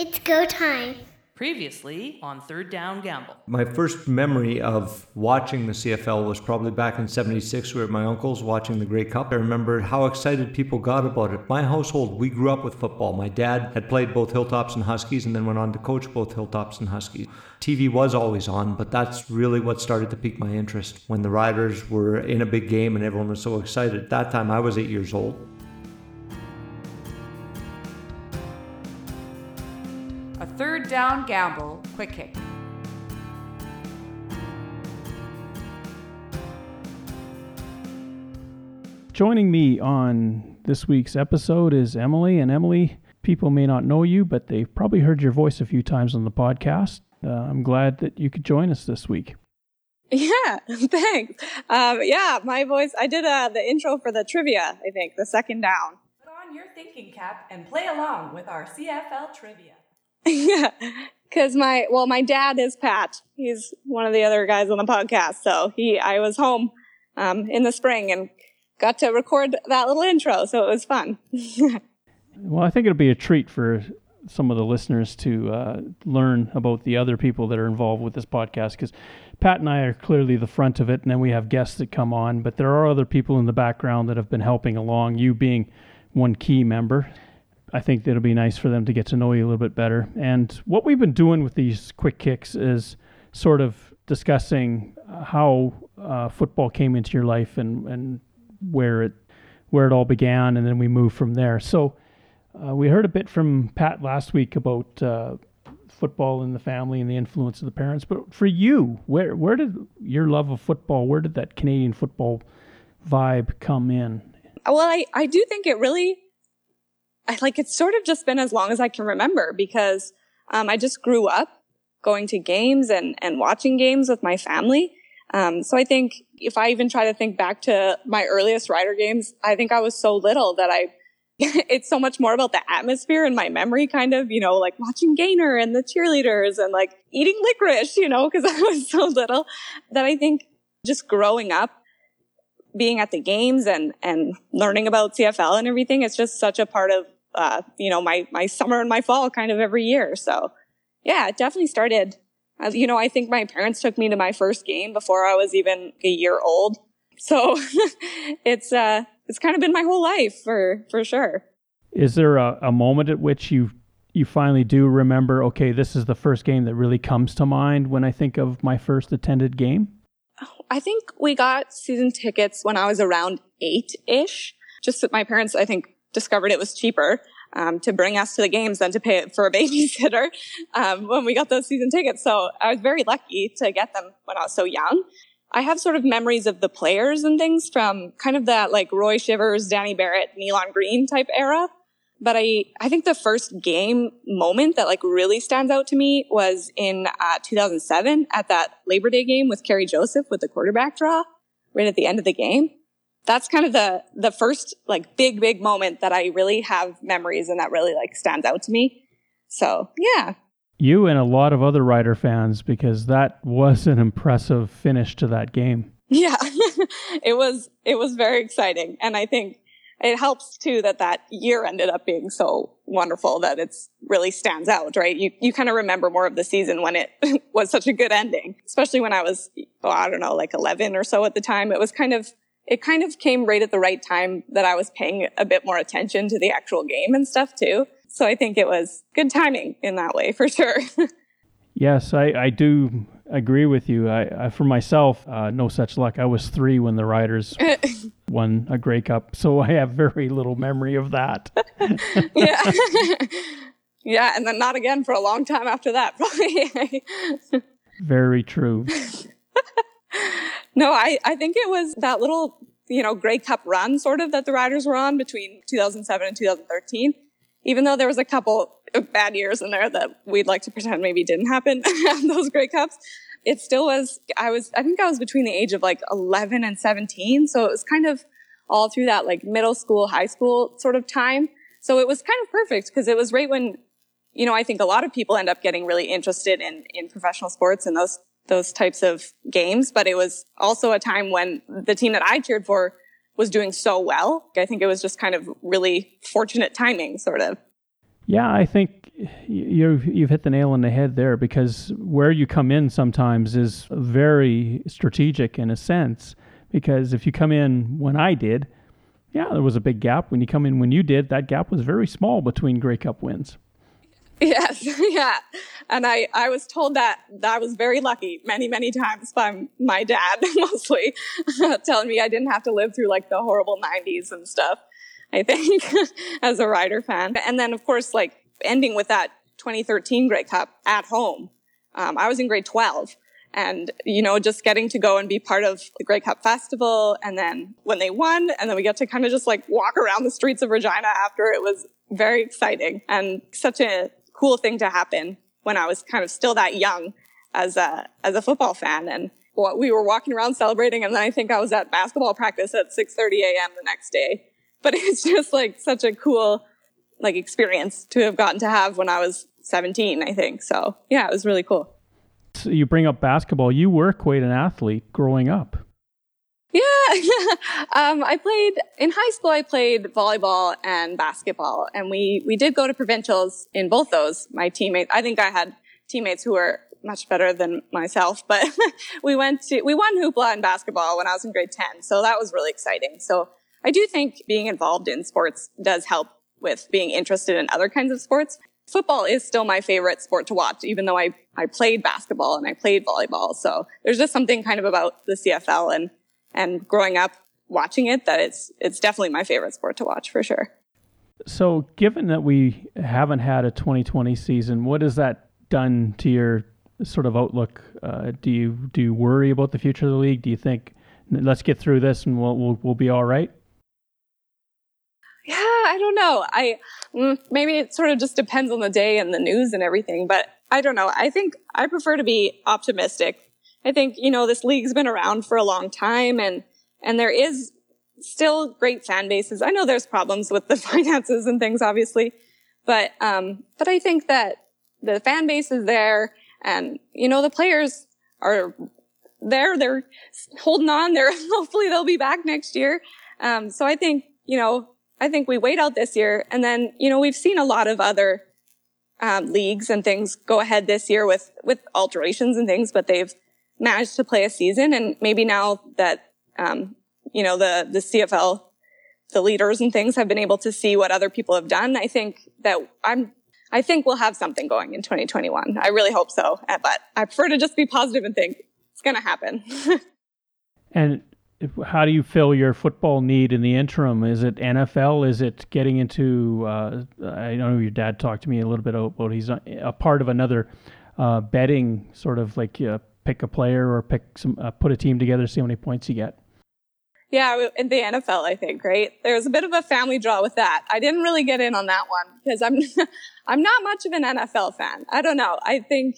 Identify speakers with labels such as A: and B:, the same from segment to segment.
A: It's go time.
B: Previously on Third Down Gamble.
C: My first memory of watching the CFL was probably back in 76. We were at my uncle's watching the Grey Cup. I remember how excited people got about it. My household, we grew up with football. My dad had played both Hilltops and Huskies and then went on to coach both Hilltops and Huskies. TV was always on, but that's really what started to pique my interest when the Riders were in a big game and everyone was so excited. At that time, I was eight years old.
D: Third down gamble, quick kick.
E: Joining me on this week's episode is Emily. And Emily, people may not know you, but they've probably heard your voice a few times on the podcast. Uh, I'm glad that you could join us this week.
F: Yeah, thanks. Um, yeah, my voice. I did uh, the intro for the trivia. I think the second down.
D: Put on your thinking cap and play along with our CFL trivia.
F: yeah, because my well, my dad is Pat. He's one of the other guys on the podcast. So he, I was home um, in the spring and got to record that little intro. So it was fun.
E: Well, I think it'll be a treat for some of the listeners to uh, learn about the other people that are involved with this podcast because Pat and I are clearly the front of it, and then we have guests that come on, but there are other people in the background that have been helping along, you being one key member. I think it'll be nice for them to get to know you a little bit better. And what we've been doing with these quick kicks is sort of discussing how uh, football came into your life and, and where it where it all began, and then we move from there. So uh, we heard a bit from Pat last week about uh, football in the family and the influence of the parents. But for you, where where did your love of football, where did that Canadian football vibe come in?
F: Well, I, I do think it really, I like it's sort of just been as long as I can remember because um, I just grew up going to games and, and watching games with my family. Um, so I think if I even try to think back to my earliest Rider games, I think I was so little that I, it's so much more about the atmosphere and my memory kind of, you know, like watching Gainer and the cheerleaders and like eating licorice, you know, because I was so little that I think just growing up being at the games and and learning about CFL and everything. It's just such a part of uh, you know my my summer and my fall kind of every year. So yeah, it definitely started. You know, I think my parents took me to my first game before I was even a year old. So it's uh it's kind of been my whole life for for sure.
E: Is there a, a moment at which you you finally do remember? Okay, this is the first game that really comes to mind when I think of my first attended game.
F: I think we got season tickets when I was around eight ish. Just that my parents, I think, discovered it was cheaper um, to bring us to the games than to pay for a babysitter um, when we got those season tickets. So I was very lucky to get them when I was so young. I have sort of memories of the players and things from kind of that like Roy Shivers, Danny Barrett, Nealon Greene type era. But I, I think the first game moment that like really stands out to me was in uh, 2007 at that Labor Day game with Kerry Joseph with the quarterback draw right at the end of the game. That's kind of the, the first like big, big moment that I really have memories and that really like stands out to me. So yeah.
E: You and a lot of other Rider fans because that was an impressive finish to that game.
F: Yeah, it was, it was very exciting. And I think it helps too that that year ended up being so wonderful that it's really stands out, right? You, you kind of remember more of the season when it was such a good ending, especially when I was, oh, I don't know, like 11 or so at the time. It was kind of, it kind of came right at the right time that I was paying a bit more attention to the actual game and stuff too. So I think it was good timing in that way for sure.
E: yes, I, I do agree with you. I, I for myself, uh, no such luck. I was three when the Riders won a Grey Cup, so I have very little memory of that.
F: yeah, yeah, and then not again for a long time after that, probably.
E: very true.
F: no, I I think it was that little you know Grey Cup run sort of that the Riders were on between 2007 and 2013. Even though there was a couple of bad years in there that we'd like to pretend maybe didn't happen those Grey Cups it still was i was i think i was between the age of like 11 and 17 so it was kind of all through that like middle school high school sort of time. So it was kind of perfect because it was right when you know i think a lot of people end up getting really interested in in professional sports and those those types of games. But it was also a time when the team that i cheered for was doing so well. I think it was just kind of really fortunate timing sort of
E: Yeah, I think you've you've hit the nail on the head there because where you come in sometimes is very strategic in a sense. Because if you come in when I did, yeah, there was a big gap. When you come in when you did, that gap was very small between Grey Cup wins.
F: Yes, yeah. And I, I was told that, that I was very lucky many, many times by my dad, mostly, telling me I didn't have to live through like the horrible 90s and stuff, I think, as a Rider fan. And then, of course, like ending with that 2013 Grey Cup at home. Um, I was in grade 12 and, you know, just getting to go and be part of the Grey Cup Festival. And then when they won, and then we get to kind of just like walk around the streets of Regina after it was very exciting and such a cool thing to happen when I was kind of still that young as a, as a football fan. And we were walking around celebrating. And then I think I was at basketball practice at 6.30 a.m. the next day. But it's just like such a cool, like experience to have gotten to have when I was 17, I think. So yeah, it was really cool.
E: So you bring up basketball. You were quite an athlete growing up.
F: Yeah, um, I played in high school. I played volleyball and basketball, and we we did go to provincials in both those. My teammates, I think I had teammates who were much better than myself, but we went to we won hoopla in basketball when I was in grade ten, so that was really exciting. So I do think being involved in sports does help with being interested in other kinds of sports. Football is still my favorite sport to watch, even though I, I played basketball and I played volleyball. So there's just something kind of about the CFL and and growing up watching it that it's it's definitely my favorite sport to watch for sure.
E: So, given that we haven't had a 2020 season, what has that done to your sort of outlook? Uh, do you do you worry about the future of the league? Do you think let's get through this and we'll we'll, we'll be all right?
F: I don't know. I mm, maybe it sort of just depends on the day and the news and everything, but I don't know. I think I prefer to be optimistic I think, you know, this league's been around for a long time and, and there is still great fan bases. I know there's problems with the finances and things, obviously, but, um, but I think that the fan base is there and, you know, the players are there. They're holding on. They're hopefully they'll be back next year. Um, so I think, you know, I think we wait out this year and then, you know, we've seen a lot of other, um, leagues and things go ahead this year with, with alterations and things, but they've, managed to play a season. And maybe now that, um, you know, the, the CFL, the leaders and things have been able to see what other people have done. I think that I'm, I think we'll have something going in 2021. I really hope so. But I prefer to just be positive and think it's going to happen.
E: and how do you fill your football need in the interim? Is it NFL? Is it getting into? Uh, I don't know your dad talked to me a little bit about he's a part of another uh, betting sort of like uh, pick a player or pick some uh, put a team together, see how many points you get.
F: Yeah, in the NFL, I think, right? There's a bit of a family draw with that. I didn't really get in on that one because I'm, I'm not much of an NFL fan. I don't know. I think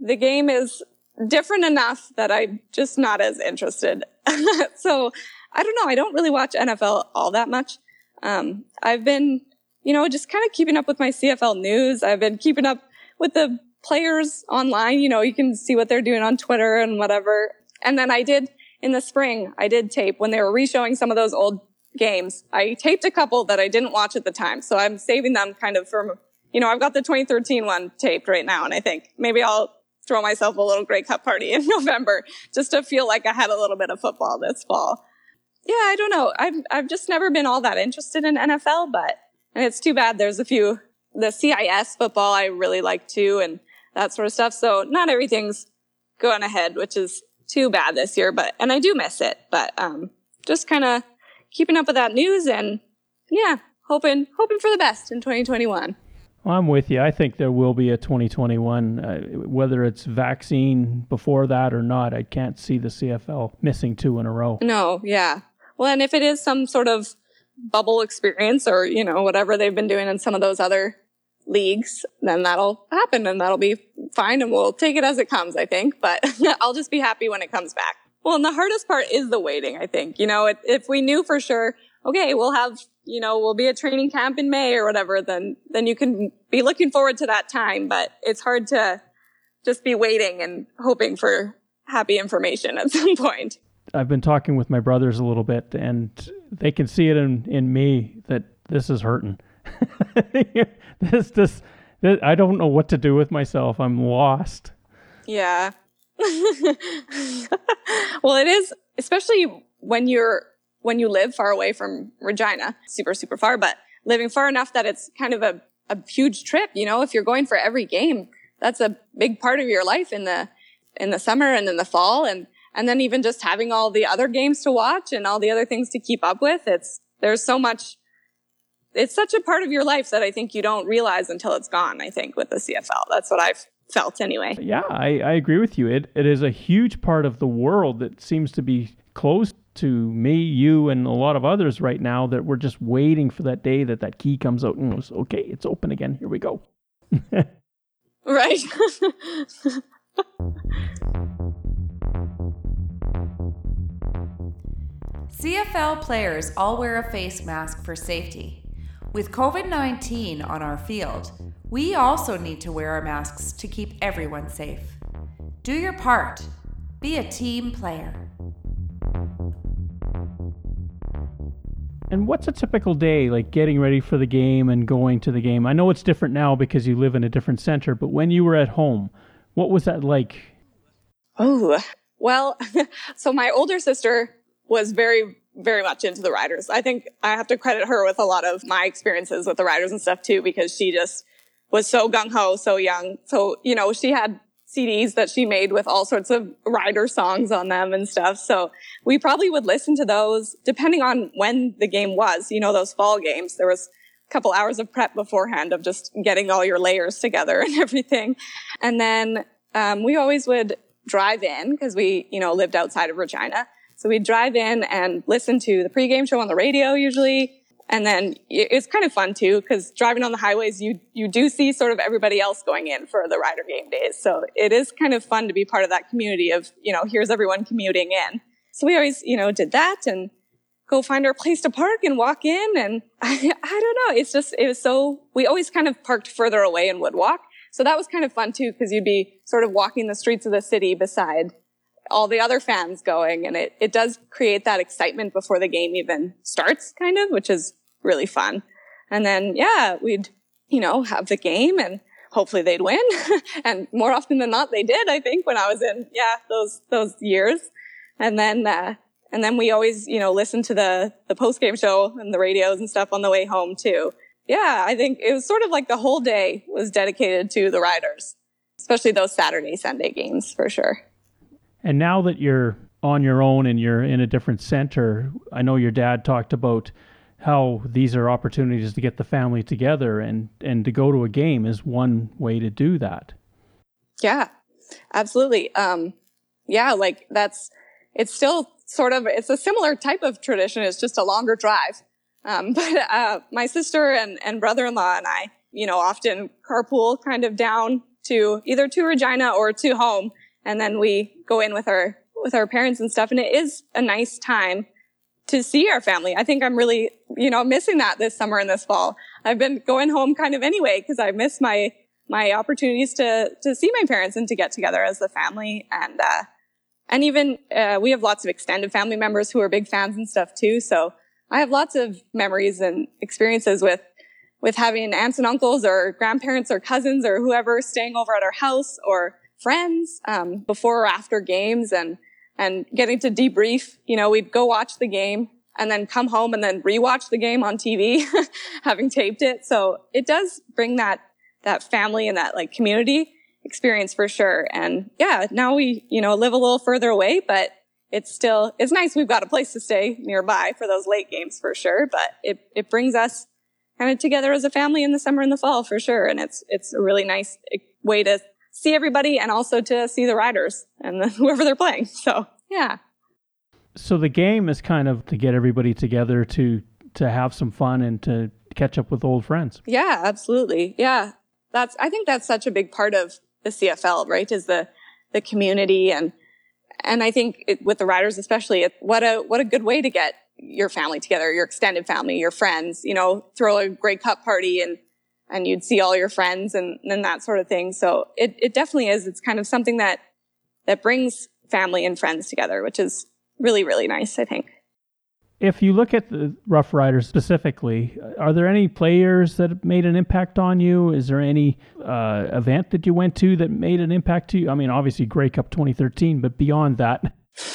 F: the game is different enough that I'm just not as interested. so I don't know. I don't really watch NFL all that much. Um, I've been, you know, just kind of keeping up with my CFL news. I've been keeping up with the players online. You know, you can see what they're doing on Twitter and whatever. And then I did in the spring, I did tape when they were re-showing some of those old games. I taped a couple that I didn't watch at the time. So I'm saving them kind of for, you know, I've got the 2013 one taped right now. And I think maybe I'll throw myself a little Grey Cup party in November just to feel like I had a little bit of football this fall. Yeah, I don't know. I've, I've just never been all that interested in NFL, but, and it's too bad there's a few, the CIS football I really like too. And that sort of stuff. So not everything's going ahead, which is too bad this year, but, and I do miss it, but, um, just kind of keeping up with that news and yeah, hoping, hoping for the best in 2021.
E: I'm with you. I think there will be a 2021, uh, whether it's vaccine before that or not. I can't see the CFL missing two in a row.
F: No, yeah. Well, and if it is some sort of bubble experience or, you know, whatever they've been doing in some of those other leagues, then that'll happen and that'll be fine and we'll take it as it comes, I think. But I'll just be happy when it comes back. Well, and the hardest part is the waiting, I think. You know, if we knew for sure, okay, we'll have, you know, we'll be at training camp in May or whatever, then, then you can be looking forward to that time. But it's hard to just be waiting and hoping for happy information at some point.
E: I've been talking with my brothers a little bit and they can see it in, in me that this is hurting. this, this, this, I don't know what to do with myself. I'm lost.
F: Yeah. well, it is, especially when you're, when you live far away from Regina, super, super far, but living far enough that it's kind of a, a huge trip. You know, if you're going for every game, that's a big part of your life in the, in the summer and in the fall. And, and then even just having all the other games to watch and all the other things to keep up with. It's, there's so much, it's such a part of your life that I think you don't realize until it's gone, I think, with the CFL. That's what I've felt anyway.
E: Yeah, I, I agree with you. It, it is a huge part of the world that seems to be close to me, you, and a lot of others right now that we're just waiting for that day that that key comes out and goes, okay, it's open again. Here we go.
F: right.
A: CFL players all wear a face mask for safety. With COVID 19 on our field, we also need to wear our masks to keep everyone safe. Do your part, be a team player.
E: And what's a typical day like getting ready for the game and going to the game? I know it's different now because you live in a different center, but when you were at home, what was that like?
F: Oh, well, so my older sister was very, very much into the riders. I think I have to credit her with a lot of my experiences with the riders and stuff too, because she just was so gung ho, so young. So, you know, she had CDs that she made with all sorts of rider songs on them and stuff. So we probably would listen to those depending on when the game was, you know, those fall games. There was a couple hours of prep beforehand of just getting all your layers together and everything. And then, um, we always would drive in because we, you know, lived outside of Regina. So we'd drive in and listen to the pregame show on the radio usually. And then it's kind of fun too, because driving on the highways, you, you do see sort of everybody else going in for the rider game days. So it is kind of fun to be part of that community of, you know, here's everyone commuting in. So we always, you know, did that and go find our place to park and walk in. And I, I don't know. It's just, it was so, we always kind of parked further away and would walk. So that was kind of fun too, because you'd be sort of walking the streets of the city beside all the other fans going. And it, it does create that excitement before the game even starts, kind of, which is really fun. And then, yeah, we'd, you know, have the game and hopefully they'd win. and more often than not, they did, I think, when I was in, yeah, those, those years. And then, uh, and then we always, you know, listen to the, the post game show and the radios and stuff on the way home too. Yeah, I think it was sort of like the whole day was dedicated to the riders, especially those Saturday, Sunday games for sure.
E: And now that you're on your own and you're in a different center, I know your dad talked about how these are opportunities to get the family together and and to go to a game is one way to do that.
F: Yeah. Absolutely. Um yeah, like that's it's still sort of it's a similar type of tradition, it's just a longer drive. Um but uh my sister and and brother-in-law and I, you know, often carpool kind of down to either to Regina or to home and then we go in with our with our parents and stuff and it is a nice time to see our family. I think I'm really, you know, missing that this summer and this fall. I've been going home kind of anyway because I miss my my opportunities to to see my parents and to get together as a family and uh and even uh, we have lots of extended family members who are big fans and stuff too. So I have lots of memories and experiences with with having aunts and uncles or grandparents or cousins or whoever staying over at our house or friends um, before or after games and and getting to debrief. You know, we'd go watch the game and then come home and then rewatch the game on TV, having taped it. So it does bring that that family and that like community experience for sure. And yeah, now we you know live a little further away, but it's still it's nice we've got a place to stay nearby for those late games for sure. But it it brings us kind of together as a family in the summer and the fall for sure. And it's it's a really nice way to see everybody and also to see the riders and the, whoever they're playing. So yeah.
E: So the game is kind of to get everybody together to to have some fun and to catch up with old friends.
F: Yeah, absolutely. Yeah. That's I think that's such a big part of the CFL, right? Is the the community and and I think it, with the riders especially, it, what a what a good way to get your family together, your extended family, your friends, you know, throw a Grey Cup party and and you'd see all your friends and, and that sort of thing. So it, it definitely is. It's kind of something that, that brings family and friends together, which is really, really nice, I think.
E: If you look at the Rough Riders specifically, are there any players that made an impact on you? Is there any uh, event that you went to that made an impact to you? I mean, obviously Grey Cup 2013, but beyond that.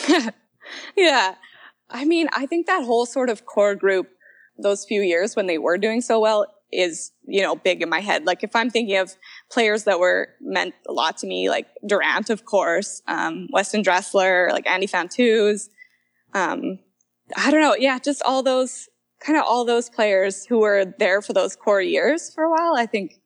F: yeah. I mean, I think that whole sort of core group, those few years when they were doing so well, is, you know, big in my head. Like if I'm thinking of players that were meant a lot to me, like Durant, of course, um, Weston Dressler, like Andy Fantuz, um, I don't know. Yeah, just all those kind of all those players who were there for those core years for a while. I think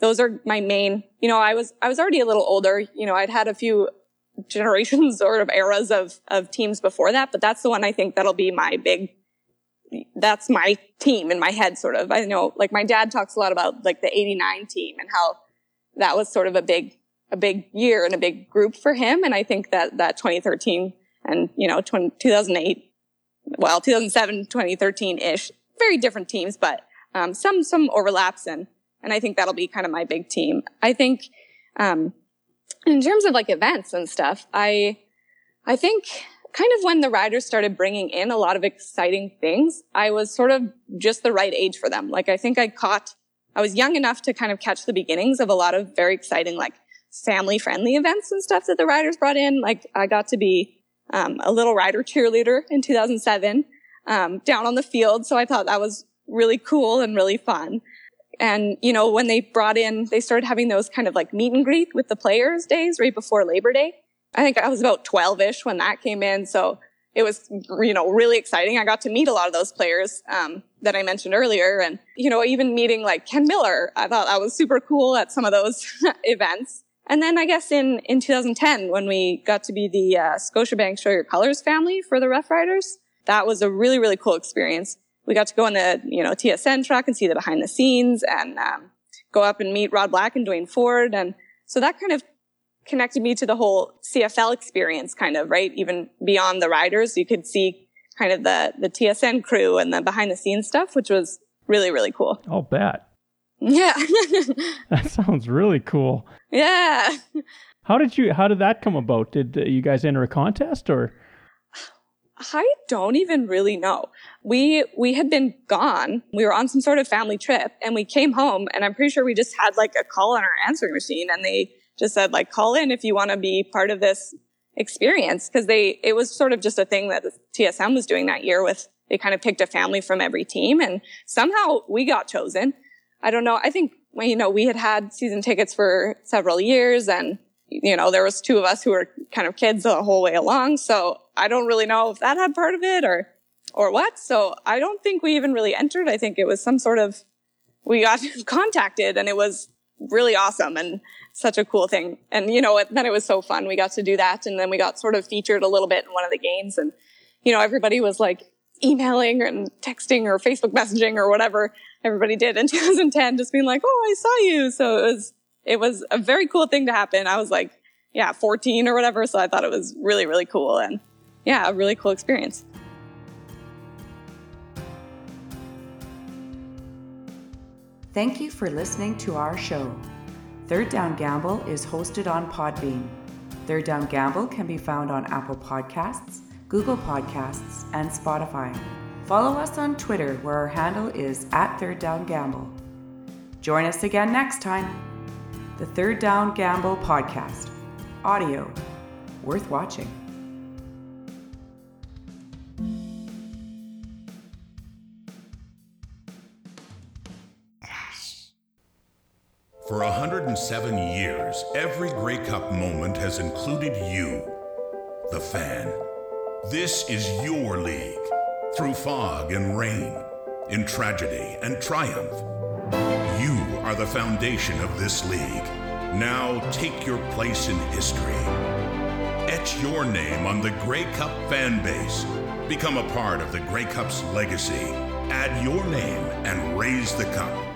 F: those are my main, you know, I was, I was already a little older. You know, I'd had a few generations sort of eras of, of teams before that, but that's the one I think that'll be my big, that's my team in my head sort of. I know like my dad talks a lot about like the 89 team and how that was sort of a big, a big year and a big group for him. And I think that that 2013 and, you know, 20, 2008 well, 2007, 2013 ish, very different teams, but um, some some overlaps and and I think that'll be kind of my big team. I think um, in terms of like events and stuff, I I think kind of when the riders started bringing in a lot of exciting things, I was sort of just the right age for them. Like I think I caught, I was young enough to kind of catch the beginnings of a lot of very exciting like family friendly events and stuff that the riders brought in. Like I got to be um, a little rider cheerleader in 2007 um, down on the field. So I thought that was really cool and really fun. And, you know, when they brought in, they started having those kind of like meet and greet with the players days right before Labor Day. I think I was about 12 ish when that came in. So it was, you know, really exciting. I got to meet a lot of those players, um, that I mentioned earlier. And, you know, even meeting like Ken Miller, I thought that was super cool at some of those events. And then I guess in, in 2010, when we got to be the uh, Scotiabank Show Your Colors family for the Rough Riders, that was a really, really cool experience. We got to go on the, you know, TSN truck and see the behind the scenes and um, go up and meet Rod Black and Duane Forde. And so that kind of connected me to the whole CFL experience, kind of, right? Even beyond the riders, you could see kind of the, the TSN crew and the behind the scenes stuff, which was really, really cool.
E: I'll bet.
F: Yeah.
E: that sounds really cool.
F: Yeah.
E: How did you how did that come about? Did you guys enter a contest or
F: I don't even really know. We we had been gone. We were on some sort of family trip and we came home and I'm pretty sure we just had like a call on our answering machine and they just said like call in if you want to be part of this experience because they it was sort of just a thing that TSN was doing that year with they kind of picked a family from every team and somehow we got chosen I don't know. I think, you know, we had had season tickets for several years and, you know, there was two of us who were kind of kids the whole way along. So I don't really know if that had part of it or, or what. So I don't think we even really entered. I think it was some sort of, we got contacted and it was really awesome and such a cool thing. And, you know, then it was so fun. We got to do that. And then we got sort of featured a little bit in one of the games and, you know, everybody was like, emailing and texting or Facebook messaging or whatever everybody did in 2010, just being like, "Oh, I saw you." So it was it was a very cool thing to happen. I was like, yeah, 14 or whatever, so I thought it was really really cool and yeah, a really cool experience.
A: Thank you for listening to our show. Third Down Gamble is hosted on Podbean. Third Down Gamble can be found on Apple Podcasts, Google Podcasts, and Spotify. Follow us on Twitter where our handle is at Third Down Gamble. Join us again next time. The Third Down Gamble Podcast. Audio. Worth watching.
G: For 107 years, every Grey Cup moment has included you, the fan. This is your league through fog and rain, in tragedy and triumph. You are the foundation of this league. Now take your place in history. Etch your name on the Grey Cup fan base. Become a part of the Grey Cup's legacy. Add your name and raise the cup.